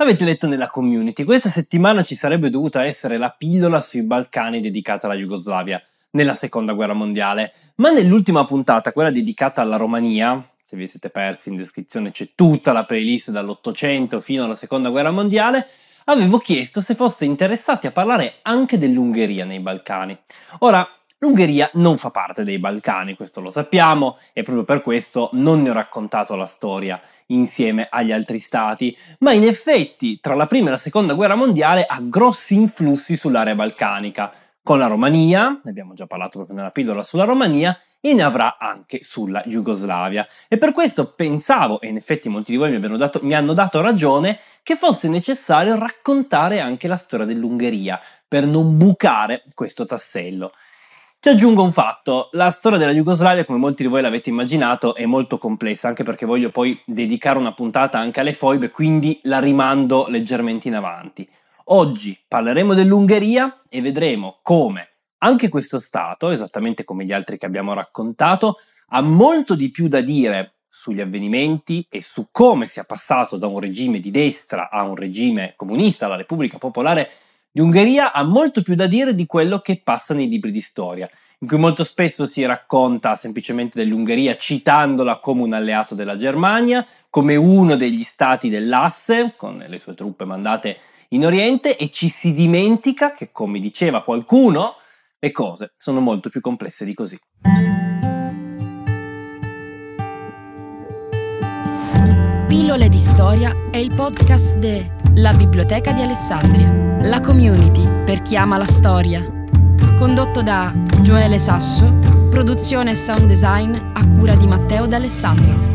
L'avete letto nella community, questa settimana ci sarebbe dovuta essere la pillola sui Balcani dedicata alla Jugoslavia nella seconda guerra mondiale, ma nell'ultima puntata, quella dedicata alla Romania, se vi siete persi in descrizione c'è tutta la playlist dall'Ottocento fino alla seconda guerra mondiale, avevo chiesto se foste interessati a parlare anche dell'Ungheria nei Balcani. Ora, L'Ungheria non fa parte dei Balcani, questo lo sappiamo, e proprio per questo non ne ho raccontato la storia insieme agli altri stati, ma in effetti tra la prima e la seconda guerra mondiale ha grossi influssi sull'area balcanica, con la Romania, ne abbiamo già parlato proprio nella pillola sulla Romania, e ne avrà anche sulla Jugoslavia. E per questo pensavo, e in effetti molti di voi mi, dato, mi hanno dato ragione, che fosse necessario raccontare anche la storia dell'Ungheria, per non bucare questo tassello. Ci aggiungo un fatto, la storia della Jugoslavia, come molti di voi l'avete immaginato, è molto complessa, anche perché voglio poi dedicare una puntata anche alle foibe, quindi la rimando leggermente in avanti. Oggi parleremo dell'Ungheria e vedremo come anche questo Stato, esattamente come gli altri che abbiamo raccontato, ha molto di più da dire sugli avvenimenti e su come sia passato da un regime di destra a un regime comunista, la Repubblica Popolare di Ungheria ha molto più da dire di quello che passa nei libri di storia, in cui molto spesso si racconta semplicemente dell'Ungheria citandola come un alleato della Germania, come uno degli stati dell'asse, con le sue truppe mandate in Oriente, e ci si dimentica che, come diceva qualcuno, le cose sono molto più complesse di così. Pillole di storia è il podcast de La Biblioteca di Alessandria la community per chi ama la storia. Condotto da Gioele Sasso, produzione e sound design a cura di Matteo D'Alessandro.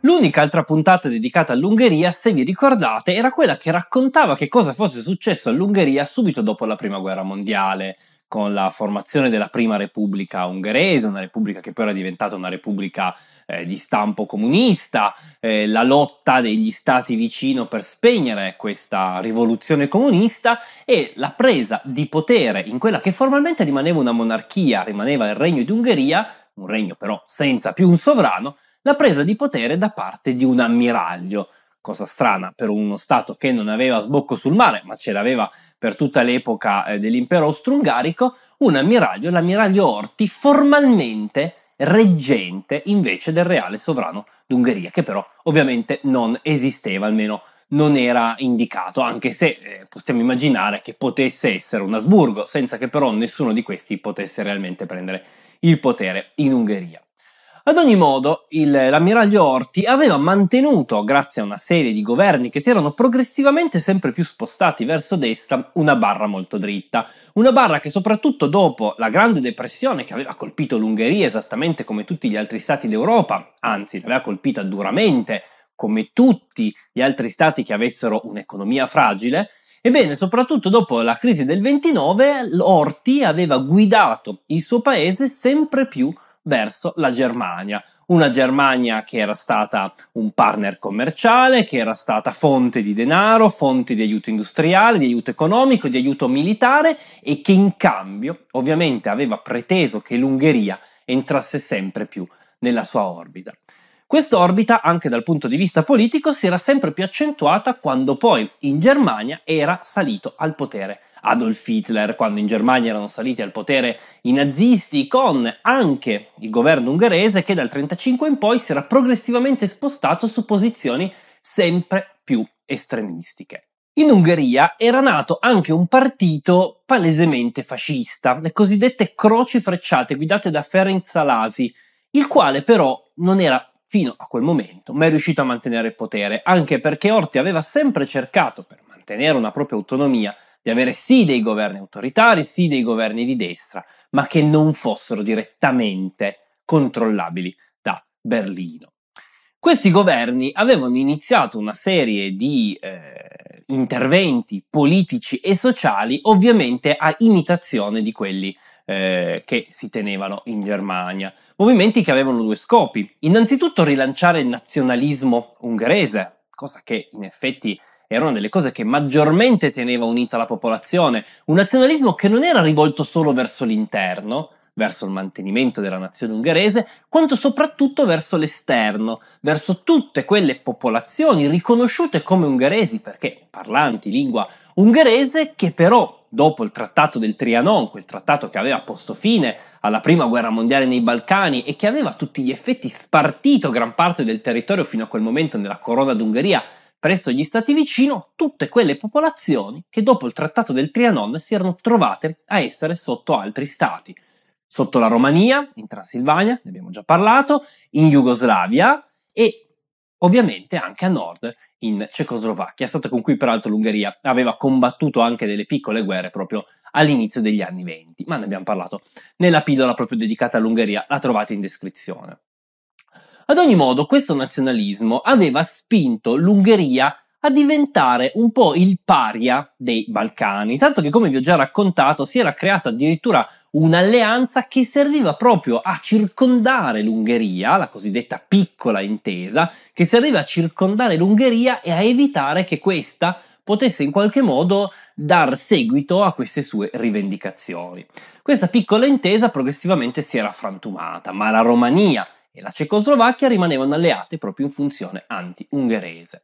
L'unica altra puntata dedicata all'Ungheria, se vi ricordate, era quella che raccontava che cosa fosse successo all'Ungheria subito dopo la Prima Guerra Mondiale, con la formazione della Prima Repubblica ungherese, una repubblica che poi era diventata una repubblica eh, di stampo comunista, eh, la lotta degli stati vicino per spegnere questa rivoluzione comunista e la presa di potere in quella che formalmente rimaneva una monarchia, rimaneva il regno di Ungheria, un regno però senza più un sovrano, la presa di potere da parte di un ammiraglio, cosa strana per uno Stato che non aveva sbocco sul mare, ma ce l'aveva per tutta l'epoca eh, dell'impero austro-ungarico, un ammiraglio, l'ammiraglio Orti, formalmente reggente invece del reale sovrano d'Ungheria, che però ovviamente non esisteva, almeno non era indicato, anche se eh, possiamo immaginare che potesse essere un Asburgo, senza che però nessuno di questi potesse realmente prendere il potere in Ungheria. Ad ogni modo, il, l'ammiraglio Orti aveva mantenuto, grazie a una serie di governi che si erano progressivamente sempre più spostati verso destra, una barra molto dritta. Una barra che soprattutto dopo la Grande Depressione che aveva colpito l'Ungheria esattamente come tutti gli altri stati d'Europa, anzi l'aveva colpita duramente come tutti gli altri stati che avessero un'economia fragile, Ebbene, soprattutto dopo la crisi del 29, Orti aveva guidato il suo paese sempre più verso la Germania. Una Germania che era stata un partner commerciale, che era stata fonte di denaro, fonte di aiuto industriale, di aiuto economico, di aiuto militare e che in cambio ovviamente aveva preteso che l'Ungheria entrasse sempre più nella sua orbita. Quest'orbita, anche dal punto di vista politico, si era sempre più accentuata quando poi in Germania era salito al potere Adolf Hitler, quando in Germania erano saliti al potere i nazisti, con anche il governo ungherese che dal 1935 in poi si era progressivamente spostato su posizioni sempre più estremistiche. In Ungheria era nato anche un partito palesemente fascista, le cosiddette croci frecciate guidate da Ferenc Salasi, il quale però non era fino a quel momento mai riuscito a mantenere il potere, anche perché Orti aveva sempre cercato, per mantenere una propria autonomia, di avere sì dei governi autoritari, sì dei governi di destra, ma che non fossero direttamente controllabili da Berlino. Questi governi avevano iniziato una serie di eh, interventi politici e sociali, ovviamente a imitazione di quelli eh, che si tenevano in Germania. Movimenti che avevano due scopi. Innanzitutto rilanciare il nazionalismo ungherese, cosa che in effetti era una delle cose che maggiormente teneva unita la popolazione, un nazionalismo che non era rivolto solo verso l'interno, verso il mantenimento della nazione ungherese, quanto soprattutto verso l'esterno, verso tutte quelle popolazioni riconosciute come ungheresi perché parlanti lingua ungherese che però dopo il trattato del Trianon, quel trattato che aveva posto fine alla prima guerra mondiale nei Balcani e che aveva a tutti gli effetti spartito gran parte del territorio fino a quel momento nella corona d'Ungheria presso gli stati vicino tutte quelle popolazioni che dopo il trattato del Trianon si erano trovate a essere sotto altri stati. Sotto la Romania, in Transilvania, ne abbiamo già parlato, in Jugoslavia e ovviamente anche a nord in Cecoslovacchia, stata con cui peraltro l'Ungheria aveva combattuto anche delle piccole guerre proprio all'inizio degli anni venti, ma ne abbiamo parlato nella pillola proprio dedicata all'Ungheria, la trovate in descrizione. Ad ogni modo, questo nazionalismo aveva spinto l'Ungheria a diventare un po' il paria dei Balcani, tanto che come vi ho già raccontato si era creata addirittura un'alleanza che serviva proprio a circondare l'Ungheria, la cosiddetta piccola intesa, che serviva a circondare l'Ungheria e a evitare che questa potesse in qualche modo dar seguito a queste sue rivendicazioni. Questa piccola intesa progressivamente si era frantumata, ma la Romania e la Cecoslovacchia rimanevano alleate proprio in funzione anti-ungherese.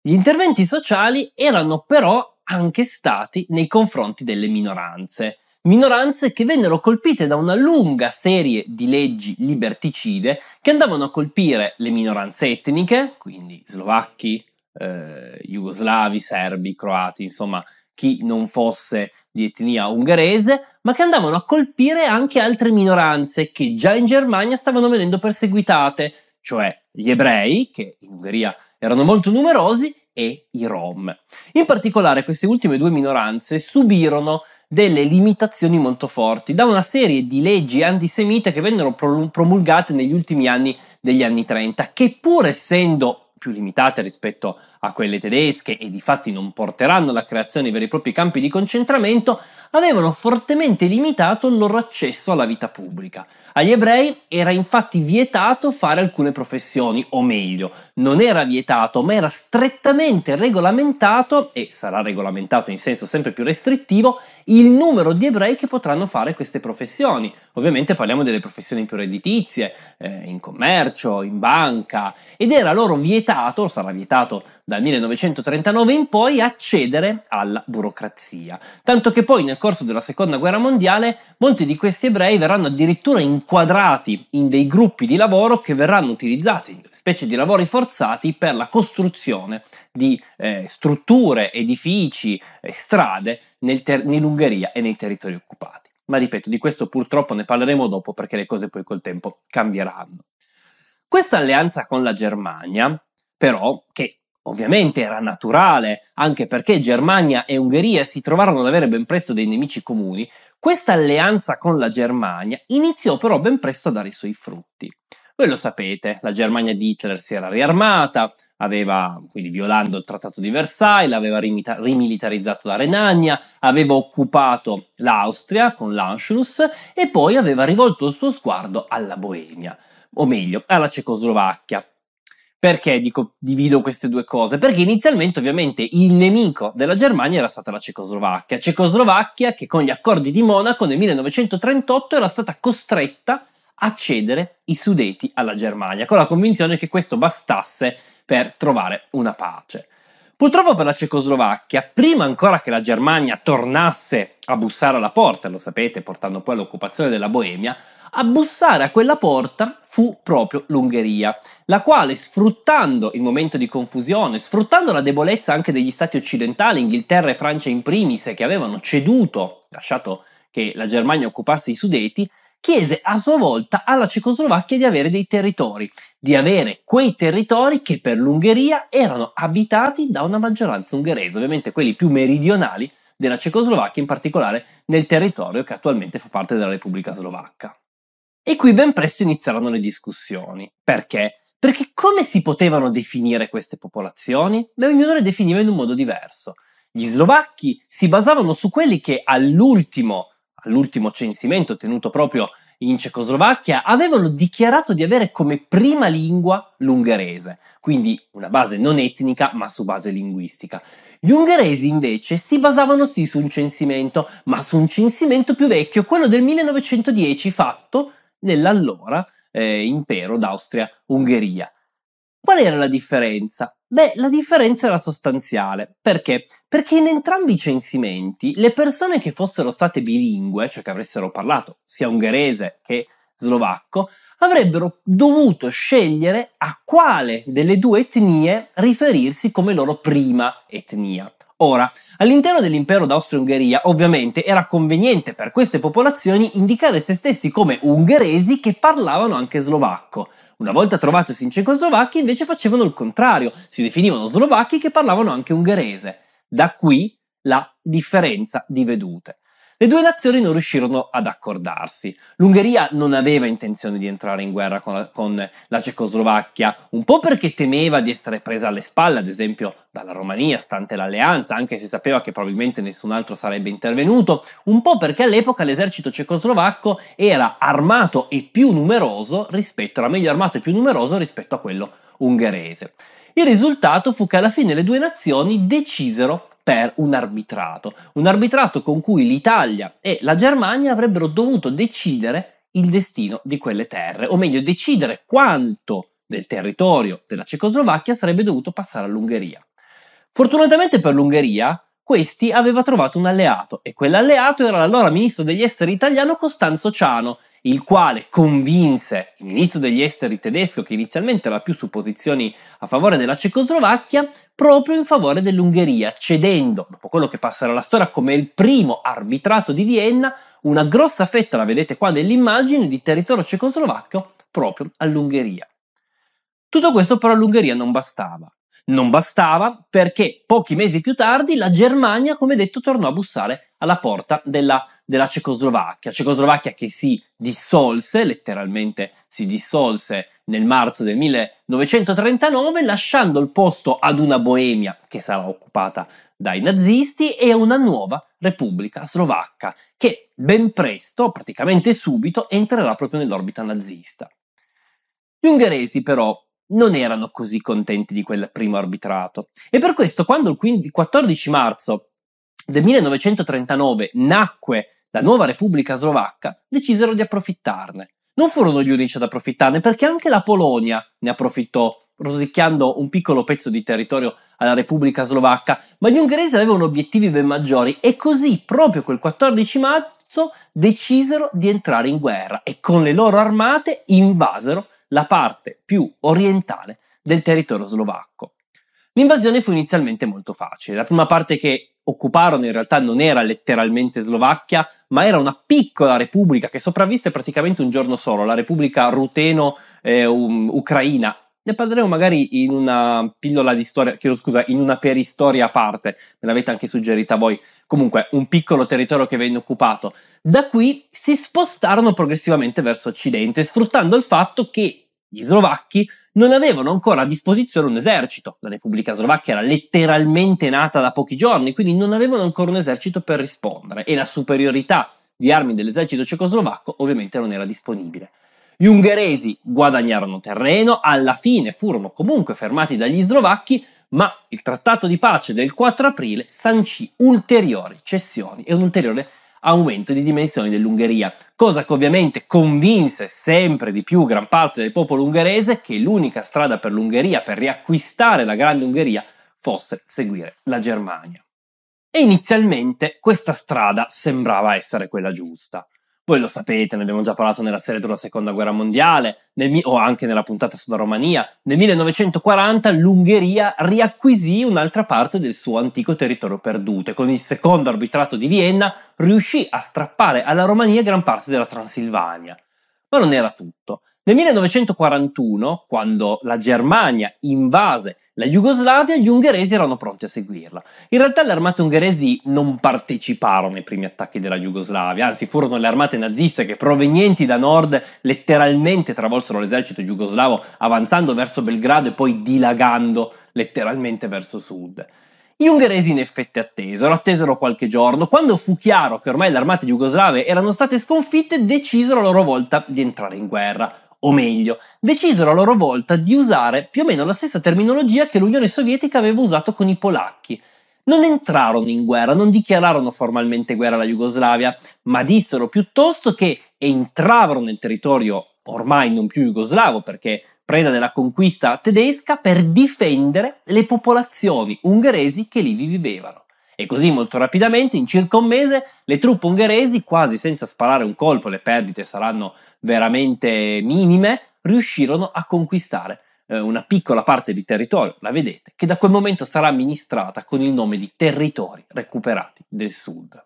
Gli interventi sociali erano però anche stati nei confronti delle minoranze, minoranze che vennero colpite da una lunga serie di leggi liberticide che andavano a colpire le minoranze etniche, quindi slovacchi, eh, jugoslavi, serbi, croati, insomma chi non fosse di etnia ungherese, ma che andavano a colpire anche altre minoranze che già in Germania stavano venendo perseguitate, cioè gli ebrei, che in Ungheria erano molto numerosi, e i rom. In particolare queste ultime due minoranze subirono delle limitazioni molto forti da una serie di leggi antisemite che vennero promulgate negli ultimi anni degli anni 30, che pur essendo più limitate rispetto a quelle tedesche e di fatti non porteranno alla creazione di veri e propri campi di concentramento, avevano fortemente limitato il loro accesso alla vita pubblica. Agli ebrei era infatti vietato fare alcune professioni, o meglio, non era vietato, ma era strettamente regolamentato, e sarà regolamentato in senso sempre più restrittivo, il numero di ebrei che potranno fare queste professioni. Ovviamente parliamo delle professioni più redditizie, eh, in commercio, in banca, ed era loro vietato, sarà vietato dal 1939 in poi, accedere alla burocrazia. Tanto che poi nel corso della seconda guerra mondiale molti di questi ebrei verranno addirittura inquadrati in dei gruppi di lavoro che verranno utilizzati, specie di lavori forzati, per la costruzione di eh, strutture, edifici, eh, strade nel ter- nell'Ungheria e nei territori occupati. Ma ripeto, di questo purtroppo ne parleremo dopo perché le cose poi col tempo cambieranno. Questa alleanza con la Germania, però, che Ovviamente era naturale, anche perché Germania e Ungheria si trovarono ad avere ben presto dei nemici comuni, questa alleanza con la Germania iniziò però ben presto a dare i suoi frutti. Voi lo sapete, la Germania di Hitler si era riarmata, aveva, quindi violando il trattato di Versailles, aveva rimita- rimilitarizzato la Renania, aveva occupato l'Austria con l'Anschluss e poi aveva rivolto il suo sguardo alla Boemia, o meglio, alla Cecoslovacchia, perché dico divido queste due cose? Perché inizialmente ovviamente il nemico della Germania era stata la Cecoslovacchia, Cecoslovacchia che con gli accordi di Monaco nel 1938 era stata costretta a cedere i Sudeti alla Germania, con la convinzione che questo bastasse per trovare una pace. Purtroppo per la Cecoslovacchia, prima ancora che la Germania tornasse a bussare alla porta, lo sapete, portando poi all'occupazione della Boemia, a bussare a quella porta fu proprio l'Ungheria, la quale sfruttando il momento di confusione, sfruttando la debolezza anche degli stati occidentali, Inghilterra e Francia in primis, che avevano ceduto, lasciato che la Germania occupasse i Sudeti, chiese a sua volta alla Cecoslovacchia di avere dei territori, di avere quei territori che per l'Ungheria erano abitati da una maggioranza ungherese, ovviamente quelli più meridionali della Cecoslovacchia, in particolare nel territorio che attualmente fa parte della Repubblica Slovacca. E qui ben presto iniziarono le discussioni. Perché? Perché come si potevano definire queste popolazioni? Beh, ognuno le definiva in un modo diverso. Gli slovacchi si basavano su quelli che all'ultimo, all'ultimo censimento tenuto proprio in Cecoslovacchia avevano dichiarato di avere come prima lingua l'ungherese, quindi una base non etnica ma su base linguistica. Gli ungheresi invece si basavano sì su un censimento, ma su un censimento più vecchio, quello del 1910 fatto nell'allora eh, impero d'Austria-Ungheria. Qual era la differenza? Beh, la differenza era sostanziale. Perché? Perché in entrambi i censimenti le persone che fossero state bilingue, cioè che avessero parlato sia ungherese che slovacco, avrebbero dovuto scegliere a quale delle due etnie riferirsi come loro prima etnia. Ora, all'interno dell'impero d'Austria-Ungheria ovviamente era conveniente per queste popolazioni indicare se stessi come ungheresi che parlavano anche slovacco. Una volta trovatosi in Cecoslovacchia invece facevano il contrario, si definivano slovacchi che parlavano anche ungherese. Da qui la differenza di vedute. Le due nazioni non riuscirono ad accordarsi. L'Ungheria non aveva intenzione di entrare in guerra con la, con la, Cecoslovacchia, un po' perché temeva di essere presa alle spalle, ad esempio dalla Romania, stante l'alleanza, anche se sapeva che probabilmente nessun altro sarebbe intervenuto, un po' perché all'epoca l'esercito cecoslovacco era armato e più numeroso rispetto, era meglio armato e più numeroso rispetto a quello ungherese. Il risultato fu che alla fine le due nazioni decisero per un arbitrato, un arbitrato con cui l'Italia e la Germania avrebbero dovuto decidere il destino di quelle terre, o meglio decidere quanto del territorio della Cecoslovacchia sarebbe dovuto passare all'Ungheria. Fortunatamente per l'Ungheria, questi aveva trovato un alleato e quell'alleato era l'allora ministro degli esteri italiano Costanzo Ciano, il quale convinse il ministro degli esteri tedesco, che inizialmente era più su posizioni a favore della Cecoslovacchia, proprio in favore dell'Ungheria, cedendo, dopo quello che passerà alla storia come il primo arbitrato di Vienna, una grossa fetta, la vedete qua nell'immagine, di territorio cecoslovacco proprio all'Ungheria. Tutto questo però all'Ungheria non bastava. Non bastava perché pochi mesi più tardi la Germania, come detto, tornò a bussare alla porta della, della Cecoslovacchia. Cecoslovacchia che si dissolse, letteralmente si dissolse nel marzo del 1939, lasciando il posto ad una Boemia che sarà occupata dai nazisti e a una nuova Repubblica Slovacca che ben presto, praticamente subito, entrerà proprio nell'orbita nazista. Gli ungheresi però non erano così contenti di quel primo arbitrato. E per questo, quando il 14 marzo del 1939 nacque la nuova Repubblica Slovacca, decisero di approfittarne. Non furono gli unici ad approfittarne perché anche la Polonia ne approfittò, rosicchiando un piccolo pezzo di territorio alla Repubblica Slovacca, ma gli ungheresi avevano obiettivi ben maggiori e così proprio quel 14 marzo decisero di entrare in guerra e con le loro armate invasero la parte più orientale del territorio slovacco. L'invasione fu inizialmente molto facile. La prima parte che occuparono in realtà non era letteralmente Slovacchia, ma era una piccola repubblica che sopravvisse praticamente un giorno solo, la Repubblica Ruteno-Ucraina. Eh, ne parleremo magari in una pillola di storia, chiedo scusa, in una peristoria a parte, me l'avete anche suggerita voi. Comunque, un piccolo territorio che venne occupato. Da qui si spostarono progressivamente verso occidente, sfruttando il fatto che gli slovacchi non avevano ancora a disposizione un esercito. La Repubblica Slovacca era letteralmente nata da pochi giorni, quindi non avevano ancora un esercito per rispondere e la superiorità di armi dell'esercito cecoslovacco ovviamente non era disponibile. Gli ungheresi guadagnarono terreno, alla fine furono comunque fermati dagli slovacchi, ma il trattato di pace del 4 aprile sancì ulteriori cessioni e un ulteriore aumento di dimensioni dell'Ungheria, cosa che ovviamente convinse sempre di più gran parte del popolo ungherese che l'unica strada per l'Ungheria per riacquistare la grande Ungheria fosse seguire la Germania. E inizialmente questa strada sembrava essere quella giusta. Voi lo sapete, ne abbiamo già parlato nella serie della seconda guerra mondiale, nel, o anche nella puntata sulla Romania. Nel 1940 l'Ungheria riacquisì un'altra parte del suo antico territorio perduto e con il secondo arbitrato di Vienna riuscì a strappare alla Romania gran parte della Transilvania. Ma non era tutto. Nel 1941, quando la Germania invase la Jugoslavia, gli ungheresi erano pronti a seguirla. In realtà le armate ungheresi non parteciparono ai primi attacchi della Jugoslavia, anzi furono le armate naziste che provenienti da nord letteralmente travolsero l'esercito jugoslavo avanzando verso Belgrado e poi dilagando letteralmente verso sud. Gli ungheresi in effetti attesero, attesero qualche giorno, quando fu chiaro che ormai le armate jugoslave erano state sconfitte, decisero a loro volta di entrare in guerra. O meglio, decisero a loro volta di usare più o meno la stessa terminologia che l'Unione Sovietica aveva usato con i polacchi. Non entrarono in guerra, non dichiararono formalmente guerra alla Jugoslavia, ma dissero piuttosto che entravano nel territorio ormai non più jugoslavo, perché preda della conquista tedesca, per difendere le popolazioni ungheresi che lì vivevano. E così molto rapidamente, in circa un mese, le truppe ungheresi, quasi senza sparare un colpo, le perdite saranno veramente minime, riuscirono a conquistare eh, una piccola parte di territorio, la vedete, che da quel momento sarà amministrata con il nome di territori recuperati del sud.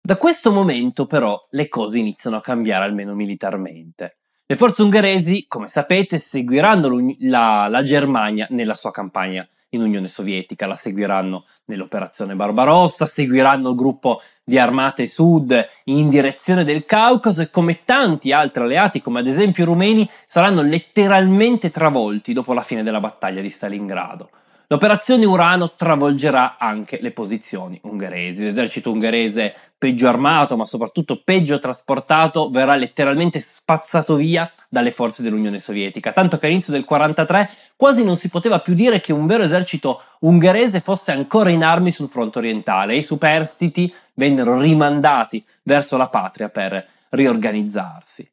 Da questo momento però le cose iniziano a cambiare almeno militarmente. Le forze ungheresi, come sapete, seguiranno la, la, Germania nella sua campagna in Unione Sovietica, la seguiranno nell'operazione Barbarossa, seguiranno il gruppo di armate sud in direzione del Caucaso e come tanti altri alleati, come ad esempio i rumeni, saranno letteralmente travolti dopo la fine della battaglia di Stalingrado. L'operazione Urano travolgerà anche le posizioni ungheresi. L'esercito ungherese peggio armato, ma soprattutto peggio trasportato, verrà letteralmente spazzato via dalle forze dell'Unione Sovietica. Tanto che all'inizio del 1943 quasi non si poteva più dire che un vero esercito ungherese fosse ancora in armi sul fronte orientale e i superstiti vennero rimandati verso la patria per riorganizzarsi.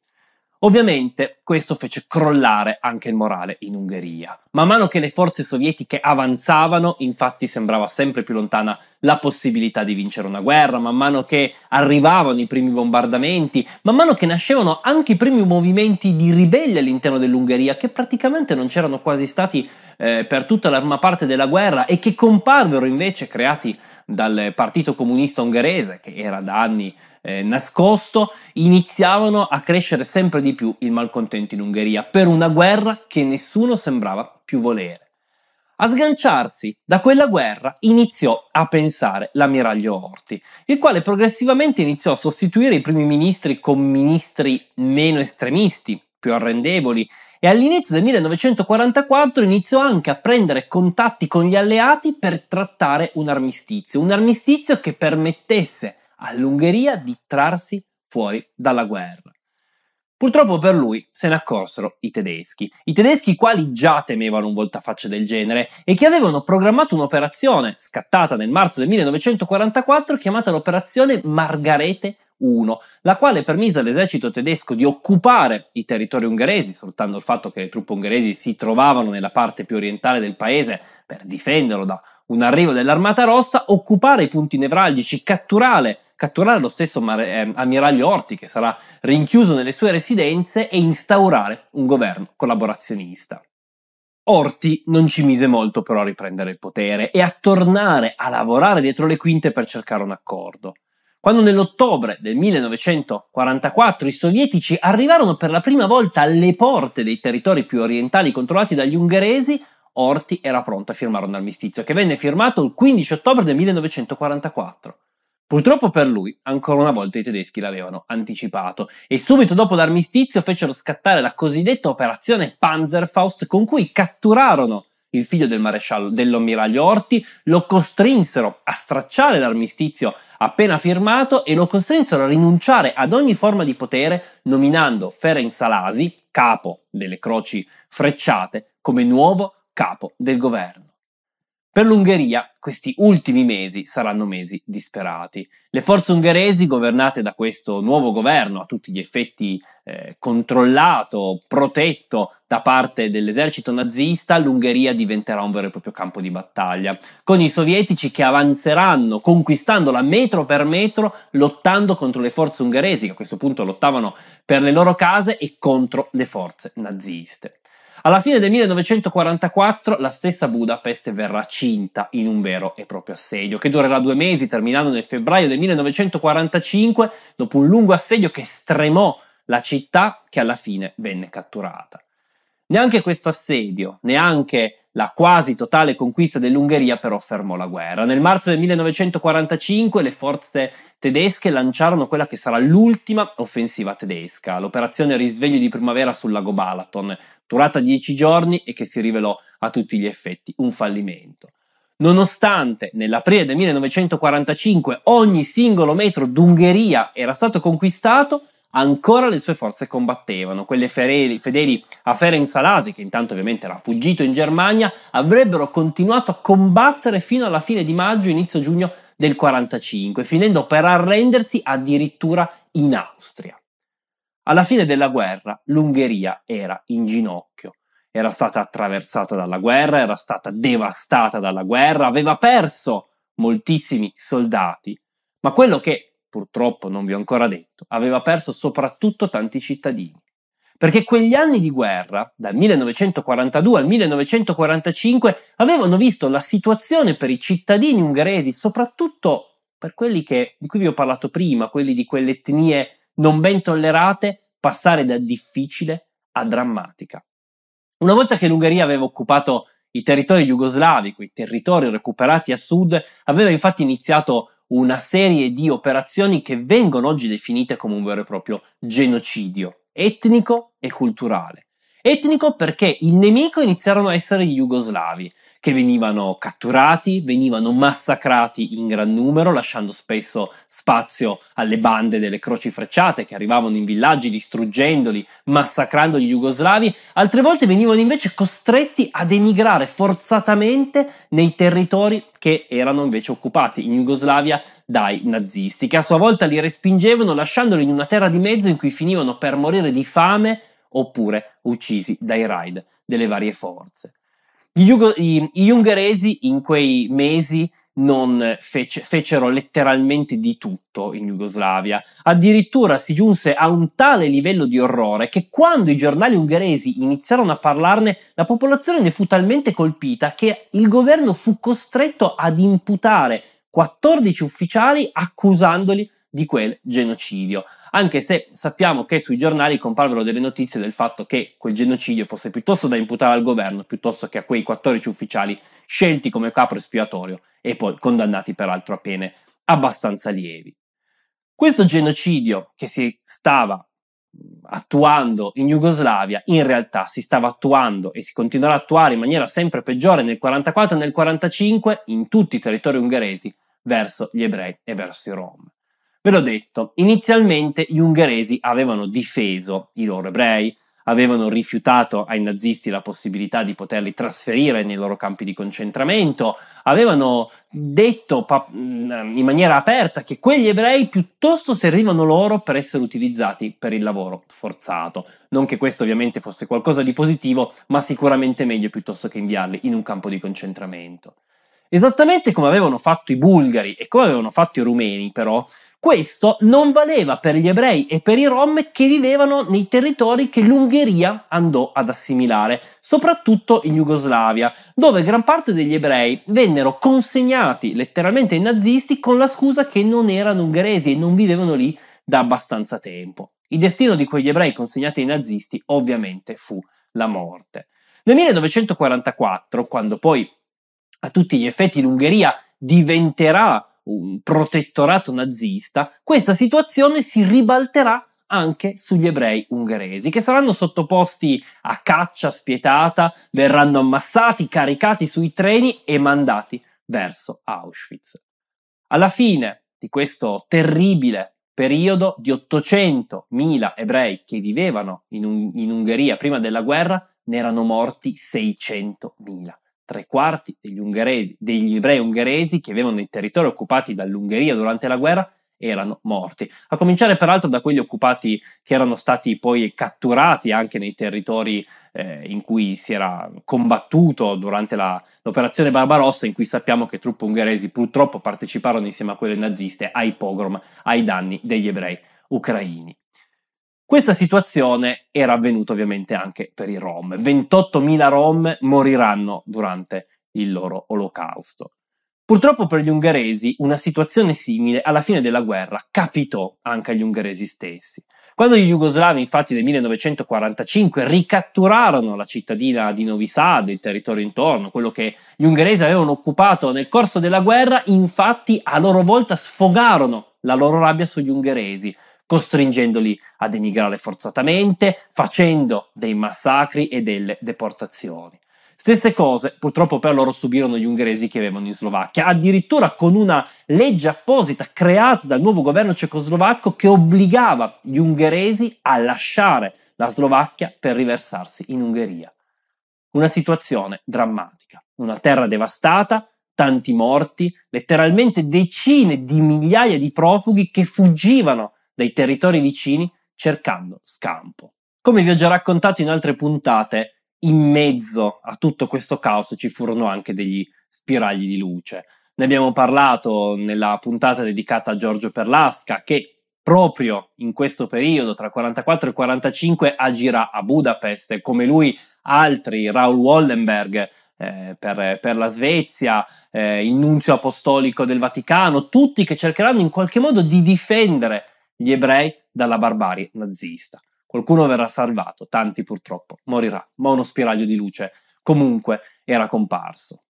Ovviamente questo fece crollare anche il morale in Ungheria. Man mano che le forze sovietiche avanzavano, infatti sembrava sempre più lontana la possibilità di vincere una guerra, man mano che arrivavano i primi bombardamenti, man mano che nascevano anche i primi movimenti di ribelli all'interno dell'Ungheria, che praticamente non c'erano quasi stati eh, per tutta la prima parte della guerra e che comparvero invece creati dal Partito Comunista Ungherese, che era da anni eh, nascosto, iniziavano a crescere sempre di più il malcontento in Ungheria per una guerra che nessuno sembrava più volere. A sganciarsi da quella guerra iniziò a pensare l'ammiraglio Orti, il quale progressivamente iniziò a sostituire i primi ministri con ministri meno estremisti, più arrendevoli, e all'inizio del 1944 iniziò anche a prendere contatti con gli alleati per trattare un armistizio, un armistizio che permettesse all'Ungheria di trarsi fuori dalla guerra. Purtroppo per lui se ne accorsero i tedeschi, i tedeschi quali già temevano un voltafaccia del genere e che avevano programmato un'operazione scattata nel marzo del 1944 chiamata l'operazione Margarete 1, la quale permise all'esercito tedesco di occupare i territori ungheresi, sfruttando il fatto che le truppe ungheresi si trovavano nella parte più orientale del paese per difenderlo da un arrivo dell'Armata Rossa, occupare i punti nevralgici, catturare, catturare lo stesso eh, ammiraglio Orti che sarà rinchiuso nelle sue residenze e instaurare un governo collaborazionista. Orti non ci mise molto però a riprendere il potere e a tornare a lavorare dietro le quinte per cercare un accordo. Quando nell'ottobre del 1944 i sovietici arrivarono per la prima volta alle porte dei territori più orientali controllati dagli ungheresi, Orti era pronto a firmare un armistizio che venne firmato il 15 ottobre del 1944. Purtroppo per lui, ancora una volta i tedeschi l'avevano anticipato e subito dopo l'armistizio fecero scattare la cosiddetta operazione Panzerfaust con cui catturarono il figlio del maresciallo dell'ammiraglio Orti, lo costrinsero a stracciare l'armistizio appena firmato e lo costrinsero a rinunciare ad ogni forma di potere nominando Ferenc Salasi, capo delle croci frecciate, come nuovo capo del governo. Per l'Ungheria questi ultimi mesi saranno mesi disperati. Le forze ungheresi, governate da questo nuovo governo, a tutti gli effetti eh, controllato, protetto da parte dell'esercito nazista, l'Ungheria diventerà un vero e proprio campo di battaglia, con i sovietici che avanzeranno, conquistandola metro per metro, lottando contro le forze ungheresi, che a questo punto lottavano per le loro case e contro le forze naziste. Alla fine del 1944 la stessa Budapest verrà cinta in un vero e proprio assedio, che durerà due mesi, terminando nel febbraio del 1945, dopo un lungo assedio che stremò la città che alla fine venne catturata. Neanche questo assedio, neanche la quasi totale conquista dell'Ungheria però fermò la guerra. Nel marzo del 1945 le forze tedesche lanciarono quella che sarà l'ultima offensiva tedesca, l'operazione Risveglio di primavera sul lago Balaton, durata dieci giorni e che si rivelò a tutti gli effetti un fallimento. Nonostante nell'aprile del 1945 ogni singolo metro d'Ungheria era stato conquistato, ancora le sue forze combattevano. Quelle fedeli, fedeli a Ferenc Salasi, che intanto ovviamente era fuggito in Germania, avrebbero continuato a combattere fino alla fine di maggio, inizio giugno del 45, finendo per arrendersi addirittura in Austria. Alla fine della guerra l'Ungheria era in ginocchio, era stata attraversata dalla guerra, era stata devastata dalla guerra, aveva perso moltissimi soldati, ma quello che purtroppo non vi ho ancora detto, aveva perso soprattutto tanti cittadini. Perché quegli anni di guerra, dal 1942 al 1945, avevano visto la situazione per i cittadini ungheresi, soprattutto per quelli che, di cui vi ho parlato prima, quelli di quelle etnie non ben tollerate, passare da difficile a drammatica. Una volta che l'Ungheria aveva occupato i territori jugoslavi, quei territori recuperati a sud, aveva infatti iniziato una serie di operazioni che vengono oggi definite come un vero e proprio genocidio etnico e culturale. Etnico perché il nemico iniziarono a essere gli jugoslavi, che venivano catturati, venivano massacrati in gran numero, lasciando spesso spazio alle bande delle croci frecciate che arrivavano in villaggi distruggendoli, massacrando gli jugoslavi, altre volte venivano invece costretti ad emigrare forzatamente nei territori che erano invece occupati in Jugoslavia dai nazisti, che a sua volta li respingevano lasciandoli in una terra di mezzo in cui finivano per morire di fame oppure uccisi dai raid delle varie forze. Gli, Ugo, i, gli ungheresi in quei mesi non fece, fecero letteralmente di tutto in Jugoslavia. Addirittura si giunse a un tale livello di orrore che quando i giornali ungheresi iniziarono a parlarne, la popolazione ne fu talmente colpita che il governo fu costretto ad imputare 14 ufficiali accusandoli di quel genocidio anche se sappiamo che sui giornali comparvero delle notizie del fatto che quel genocidio fosse piuttosto da imputare al governo piuttosto che a quei 14 ufficiali scelti come capo espiatorio e poi condannati peraltro a pene abbastanza lievi. Questo genocidio che si stava attuando in Jugoslavia in realtà si stava attuando e si continuerà a attuare in maniera sempre peggiore nel 44 e nel 45 in tutti i territori ungheresi verso gli ebrei e verso i rom. Ve l'ho detto, inizialmente gli ungheresi avevano difeso i loro ebrei, avevano rifiutato ai nazisti la possibilità di poterli trasferire nei loro campi di concentramento, avevano detto in maniera aperta che quegli ebrei piuttosto servivano loro per essere utilizzati per il lavoro forzato. Non che questo ovviamente fosse qualcosa di positivo, ma sicuramente meglio piuttosto che inviarli in un campo di concentramento. Esattamente come avevano fatto i bulgari e come avevano fatto i rumeni, però, questo non valeva per gli ebrei e per i rom che vivevano nei territori che l'Ungheria andò ad assimilare, soprattutto in Jugoslavia, dove gran parte degli ebrei vennero consegnati letteralmente ai nazisti con la scusa che non erano ungheresi e non vivevano lì da abbastanza tempo. Il destino di quegli ebrei consegnati ai nazisti ovviamente fu la morte. Nel 1944, quando poi a tutti gli effetti l'Ungheria diventerà un protettorato nazista, questa situazione si ribalterà anche sugli ebrei ungheresi, che saranno sottoposti a caccia spietata, verranno ammassati, caricati sui treni e mandati verso Auschwitz. Alla fine di questo terribile periodo di 800.000 ebrei che vivevano in, un, in Ungheria prima della guerra, ne erano morti 600.000 tre quarti degli, ungheresi, degli ebrei ungheresi che avevano i territori occupati dall'Ungheria durante la guerra erano morti. A cominciare peraltro da quelli occupati che erano stati poi catturati anche nei territori eh, in cui si era combattuto durante la, l'operazione Barbarossa, in cui sappiamo che truppe ungheresi purtroppo parteciparono insieme a quelle naziste ai pogrom, ai danni degli ebrei ucraini. Questa situazione era avvenuta ovviamente anche per i Rom. 28.000 Rom moriranno durante il loro olocausto. Purtroppo per gli ungheresi una situazione simile alla fine della guerra capitò anche agli ungheresi stessi. Quando gli jugoslavi infatti nel 1945 ricatturarono la cittadina di Novi Sad, il territorio intorno, quello che gli ungheresi avevano occupato nel corso della guerra, infatti a loro volta sfogarono la loro rabbia sugli ungheresi, costringendoli ad emigrare forzatamente, facendo dei massacri e delle deportazioni. Stesse cose purtroppo per loro subirono gli ungheresi che avevano in Slovacchia, addirittura con una legge apposita creata dal nuovo governo cecoslovacco che obbligava gli ungheresi a lasciare la Slovacchia per riversarsi in Ungheria. Una situazione drammatica, una terra devastata, tanti morti, letteralmente decine di migliaia di profughi che fuggivano dai territori vicini cercando scampo. Come vi ho già raccontato in altre puntate, in mezzo a tutto questo caos ci furono anche degli spiragli di luce. Ne abbiamo parlato nella puntata dedicata a Giorgio Perlasca che proprio in questo periodo tra 44 e 45 agirà a Budapest come lui altri, Raul Wallenberg eh, per, per, la Svezia, eh, il nunzio apostolico del Vaticano, tutti che cercheranno in qualche modo di difendere gli ebrei dalla barbarie nazista. Qualcuno verrà salvato, tanti purtroppo morirà, ma uno spiraglio di luce comunque era comparso.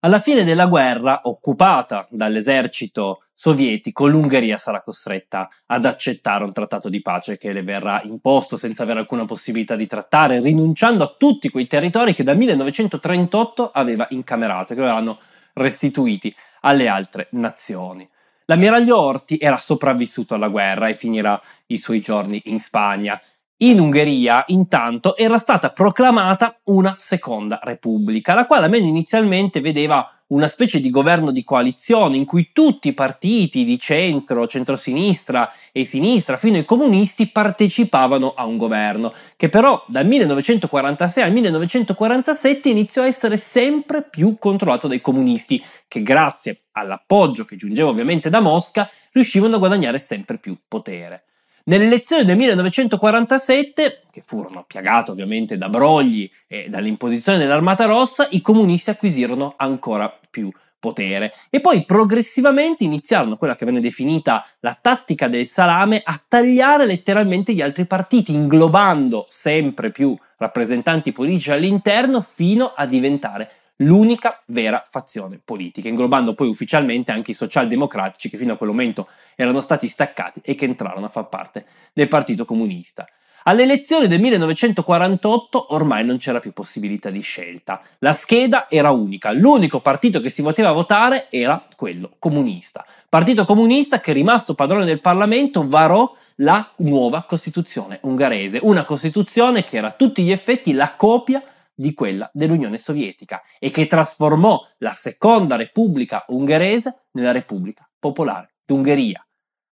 Alla fine della guerra, occupata dall'esercito sovietico, l'Ungheria sarà costretta ad accettare un trattato di pace che le verrà imposto senza avere alcuna possibilità di trattare, rinunciando a tutti quei territori che dal 1938 aveva incamerato e che verranno restituiti alle altre nazioni. L'ammiraglio Orti era sopravvissuto alla guerra e finirà i suoi giorni in Spagna. In Ungheria, intanto, era stata proclamata una seconda repubblica, la quale almeno inizialmente vedeva una specie di governo di coalizione in cui tutti i partiti di centro, centrosinistra e sinistra, fino ai comunisti, partecipavano a un governo, che però dal 1946 al 1947 iniziò a essere sempre più controllato dai comunisti, che grazie all'appoggio che giungeva ovviamente da Mosca, riuscivano a guadagnare sempre più potere. Nelle elezioni del 1947, che furono piagate ovviamente da brogli e dall'imposizione dell'Armata Rossa, i comunisti acquisirono ancora più potere. E poi progressivamente iniziarono quella che venne definita la tattica del salame a tagliare letteralmente gli altri partiti, inglobando sempre più rappresentanti politici all'interno fino a diventare l'unica vera fazione politica, inglobando poi ufficialmente anche i socialdemocratici che fino a quel momento erano stati staccati e che entrarono a far parte del Partito Comunista. Alle elezioni del 1948 ormai non c'era più possibilità di scelta. La scheda era unica, l'unico partito che si poteva votare era quello comunista. Partito comunista che rimasto padrone del Parlamento varò la nuova Costituzione ungherese, una Costituzione che era a tutti gli effetti la copia di quella dell'Unione Sovietica e che trasformò la seconda Repubblica ungherese nella Repubblica Popolare d'Ungheria.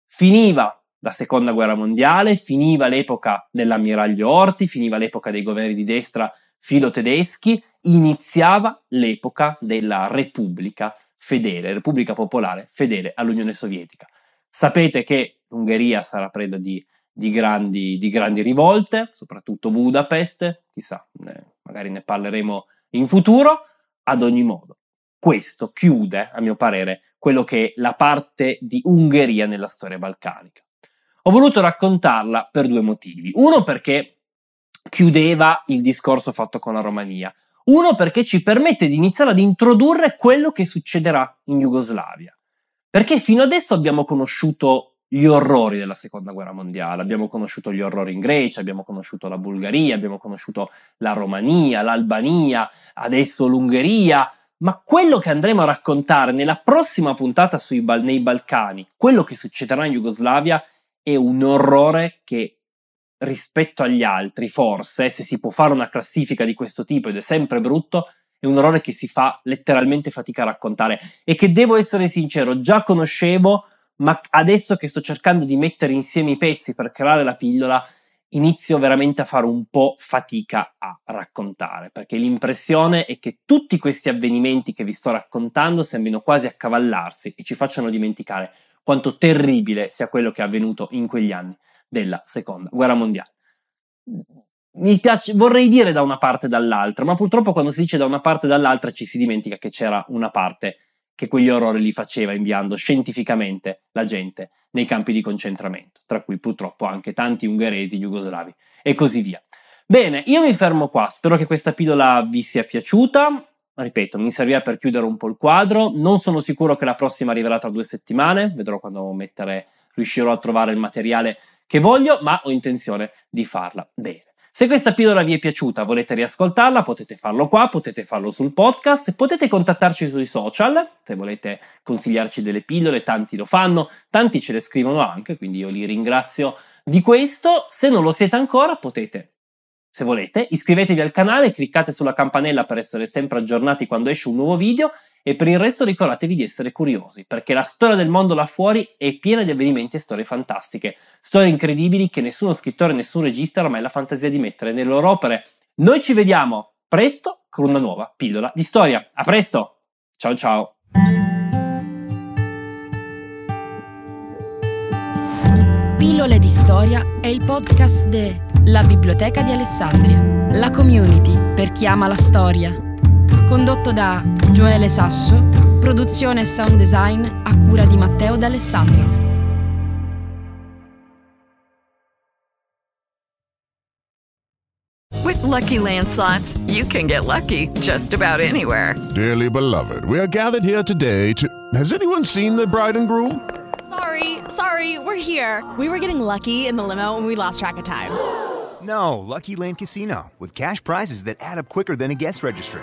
Finiva la seconda guerra mondiale, finiva l'epoca dell'ammiraglio Orti, finiva l'epoca dei governi di destra filo-tedeschi, iniziava l'epoca della Repubblica fedele, Repubblica Popolare fedele all'Unione Sovietica. Sapete che l'Ungheria sarà preda di, di, grandi, di grandi rivolte, soprattutto Budapest, chissà, magari ne parleremo in futuro, ad ogni modo. Questo chiude, a mio parere, quello che è la parte di Ungheria nella storia balcanica. Ho voluto raccontarla per due motivi. Uno perché chiudeva il discorso fatto con la Romania. Uno perché ci permette di iniziare ad introdurre quello che succederà in Jugoslavia. Perché fino adesso abbiamo conosciuto gli orrori della seconda guerra mondiale. Abbiamo conosciuto gli orrori in Grecia, abbiamo conosciuto la Bulgaria, abbiamo conosciuto la Romania, l'Albania, adesso l'Ungheria. Ma quello che andremo a raccontare nella prossima puntata Bal- nei Balcani, quello che succederà in Jugoslavia, è un orrore che rispetto agli altri, forse, se si può fare una classifica di questo tipo ed è sempre brutto, è un orrore che si fa letteralmente fatica a raccontare e che devo essere sincero, già conoscevo ma adesso che sto cercando di mettere insieme i pezzi per creare la pillola, inizio veramente a fare un po' fatica a raccontare, perché l'impressione è che tutti questi avvenimenti che vi sto raccontando sembrino quasi accavallarsi e ci facciano dimenticare quanto terribile sia quello che è avvenuto in quegli anni della seconda guerra mondiale. Piace, vorrei dire da una parte e dall'altra, ma purtroppo quando si dice da una parte e dall'altra ci si dimentica che c'era una parte che quegli orrori li faceva inviando scientificamente la gente nei campi di concentramento, tra cui purtroppo anche tanti ungheresi, jugoslavi e così via. Bene, io mi fermo qua, spero che questa pillola vi sia piaciuta. Ripeto, mi serviva per chiudere un po' il quadro. Non sono sicuro che la prossima arriverà tra due settimane, vedrò quando mettere, riuscirò a trovare il materiale che voglio, ma ho intenzione di farla. Bene. Se questa pillola vi è piaciuta, volete riascoltarla, potete farlo qua, potete farlo sul podcast, potete contattarci sui social, se volete consigliarci delle pillole, tanti lo fanno, tanti ce le scrivono anche, quindi io li ringrazio di questo. Se non lo siete ancora, potete se volete, iscrivetevi al canale, cliccate sulla campanella per essere sempre aggiornati quando esce un nuovo video e per il resto ricordatevi di essere curiosi, perché la storia del mondo là fuori è piena di avvenimenti e storie fantastiche, storie incredibili che nessuno scrittore, nessun regista ha mai la fantasia di mettere nelle loro opere. Noi ci vediamo presto con una nuova pillola di storia. A presto! Ciao ciao! Pillole di storia è il podcast de La Biblioteca di Alessandria, la community per chi ama la storia. Condotto da Gioele Sasso, produzione e sound design a cura di Matteo D'Alessandro. With Lucky Land slots, you can get lucky just about anywhere. Dearly beloved, we are gathered here today to. Has anyone seen the bride and groom? Sorry, sorry, we're here. We were getting lucky in the limo and we lost track of time. No, Lucky Land Casino, with cash prizes that add up quicker than a guest registry.